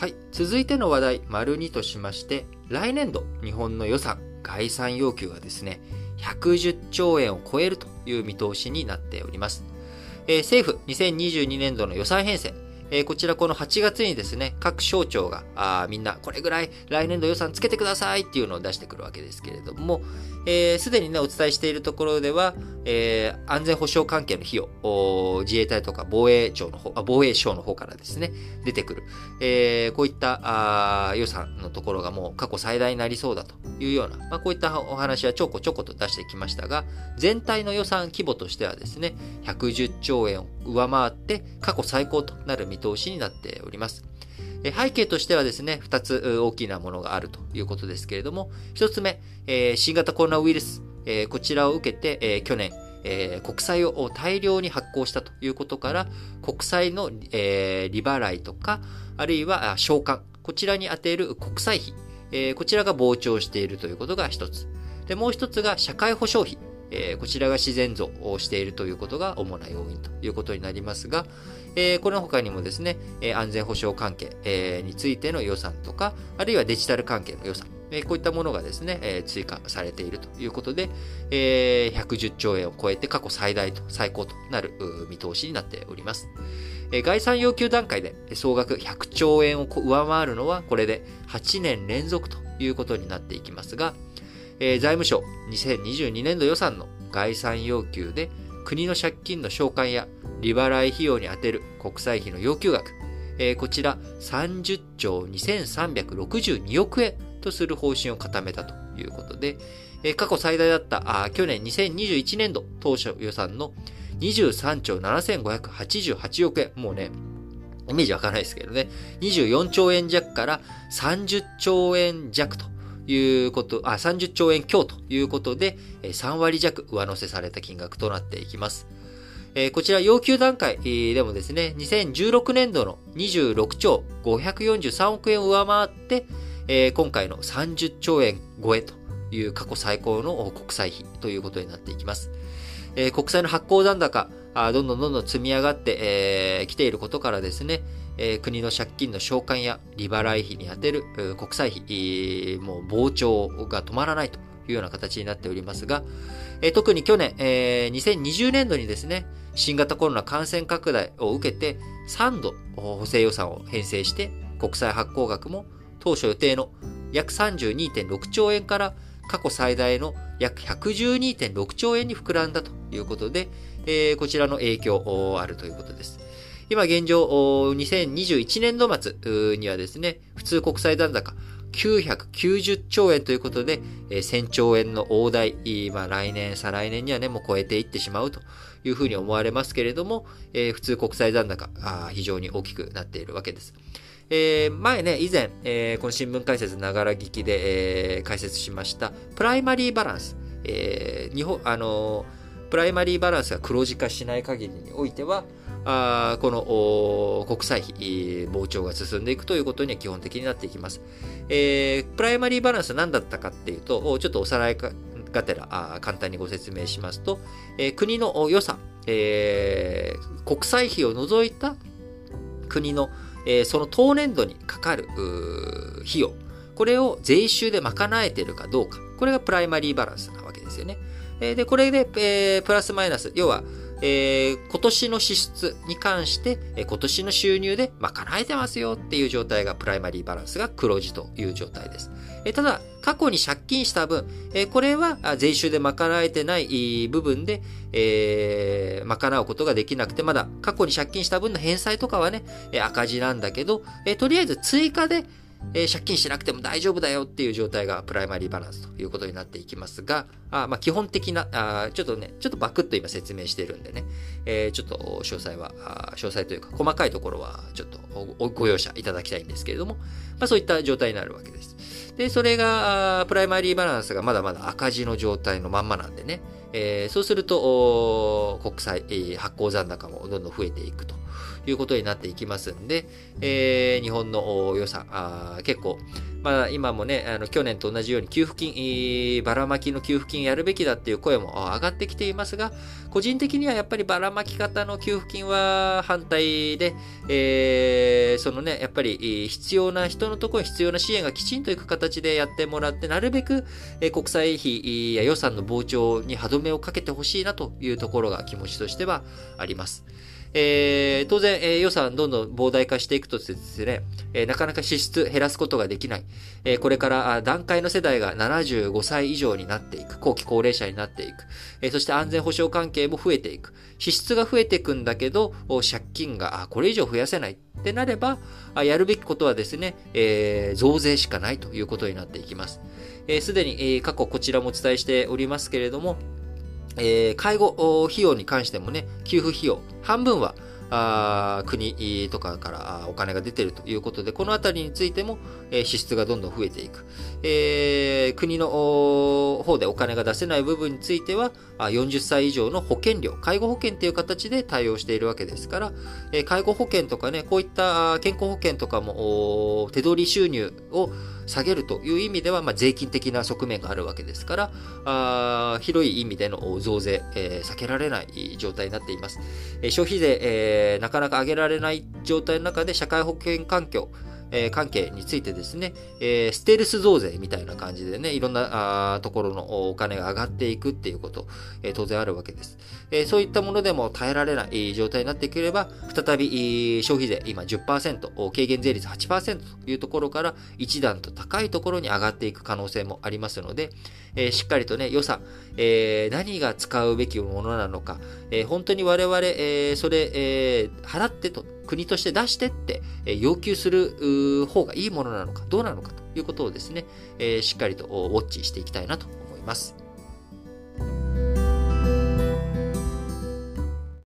はい。続いての話題、丸2としまして、来年度、日本の予算、概算要求がですね、110兆円を超えるという見通しになっております。えー、政府2022年度の予算編成、えー、こちらこの8月にですね、各省庁が、あみんなこれぐらい来年度予算つけてくださいっていうのを出してくるわけですけれども、す、えー、で、にね、お伝えしているところでは、えー、安全保障関係の費用、自衛隊とか防衛庁の方、防衛省の方からですね、出てくる、えー、こういったあ予算のところがもう過去最大になりそうだというような、まあ、こういったお話はちょこちょこと出してきましたが、全体の予算規模としてはですね、110兆円を上回って過去最高となる見通しになっております。背景としてはですね、2つ大きなものがあるということですけれども、1つ目、新型コロナウイルス、こちらを受けて、去年、国債を大量に発行したということから、国債の、利払いとか、あるいは償還、こちらに充てる国債費、こちらが膨張しているということが一つ。で、もう一つが社会保障費。えー、こちらが自然増をしているということが主な要因ということになりますが、えー、この他にもですね、え安全保障関係、えについての予算とか、あるいはデジタル関係の予算、えこういったものがですね、え追加されているということで、え110兆円を超えて過去最大と最高となる見通しになっております。え概算要求段階で総額100兆円を上回るのはこれで8年連続ということになっていきますが、えー、財務省2022年度予算の概算要求で国の借金の償還や利払い費用に充てる国債費の要求額、えー、こちら30兆2362億円とする方針を固めたということで、えー、過去最大だったあ去年2021年度当初予算の23兆7588億円、もうね、イメージわからないですけどね、24兆円弱から30兆円弱ということ、あ、30兆円強ということで、3割弱上乗せされた金額となっていきます。えこちら要求段階でもですね、2016年度の26兆543億円を上回って、え今回の30兆円超えという過去最高の国債費ということになっていきます。え国債の発行残高、どんどんどんどん積み上がってき、えー、ていることからですね、国の借金の償還や利払い費に充てる国債費、もう膨張が止まらないというような形になっておりますが、特に去年、えー、2020年度にですね、新型コロナ感染拡大を受けて3度補正予算を編成して国債発行額も当初予定の約32.6兆円から過去最大の約112.6兆円に膨らんだということで、こちらの影響あるということです。今現状、2021年度末にはですね、普通国債残高990兆円ということで、1000兆円の大台、まあ来年、再来年にはね、もう超えていってしまうというふうに思われますけれども、えー、普通国債残高非常に大きくなっているわけです。えー、前ね、以前、えー、この新聞解説ながら聞きで、えー、解説しました、プライマリーバランス。えー、日本、あのプライマリーバランスが黒字化しない限りにおいては、あこの国債費、膨張が進んでいくということには基本的になっていきます。えー、プライマリーバランスは何だったかっていうと、ちょっとおさらいがてらあ簡単にご説明しますと、えー、国の予算、えー、国債費を除いた国の、えー、その当年度にかかる費用、これを税収で賄えているかどうか、これがプライマリーバランスですよね。え、で、これで、えー、プラスマイナス、要は、えー、今年の支出に関して、えー、今年の収入で賄えてますよっていう状態がプライマリーバランスが黒字という状態です。えー、ただ、過去に借金した分、え、これは税収で賄えてない部分で、え、賄うことができなくて、まだ過去に借金した分の返済とかはね、赤字なんだけど、え、とりあえず追加で、えー、借金しなくても大丈夫だよっていう状態がプライマリーバランスということになっていきますが、あまあ、基本的なあ、ちょっとね、ちょっとバクッと今説明してるんでね、えー、ちょっと詳細は、詳細というか細かいところはちょっとご容赦いただきたいんですけれども、まあ、そういった状態になるわけです。で、それが、プライマリーバランスがまだまだ赤字の状態のまんまなんでね、えー、そうすると、国債、発行残高もどんどん増えていくということになっていきますんで、えー、日本の予算、あ結構、まあ、今もね、あの、去年と同じように給付金、ばらまきの給付金やるべきだっていう声も上がってきていますが、個人的にはやっぱりばらまき方の給付金は反対で、えー、そのね、やっぱり必要な人のところに必要な支援がきちんといく形でやってもらって、なるべく国際費や予算の膨張に歯止めをかけてほしいなというところが気持ちとしてはあります。えー、当然、えー、予算どんどん膨大化していくとですね、えー、なかなか支出減らすことができない。えー、これから段階の世代が75歳以上になっていく。後期高齢者になっていく。えー、そして安全保障関係も増えていく。支出が増えていくんだけど、借金がこれ以上増やせないってなれば、やるべきことはですね、えー、増税しかないということになっていきます。す、で、に、えー、過去こちらもお伝えしておりますけれども、えー、介護費用に関してもね、給付費用、半分は、あ国とかからお金が出てるということで、このあたりについても、え、支出がどんどん増えていく。えー、国の方でお金が出せない部分については、40歳以上の保険料、介護保険という形で対応しているわけですから、え、介護保険とかね、こういった健康保険とかも手取り収入を下げるという意味では、まあ、税金的な側面があるわけですから、あ広い意味での増税、えー、避けられない状態になっています。えー、消費税、えー、なかなか上げられない状態の中で社会保険環境、えー、関係についてですね、えー、ステルス増税みたいな感じでね、いろんなあところのお金が上がっていくっていうこと、えー、当然あるわけです。え、そういったものでも耐えられない状態になってくれば、再び消費税、今10%、軽減税率8%というところから一段と高いところに上がっていく可能性もありますので、え、しっかりとね、予算、え、何が使うべきものなのか、え、本当に我々、え、それ、え、払ってと、国として出してって、え、要求する方がいいものなのか、どうなのかということをですね、え、しっかりとウォッチしていきたいなと思います。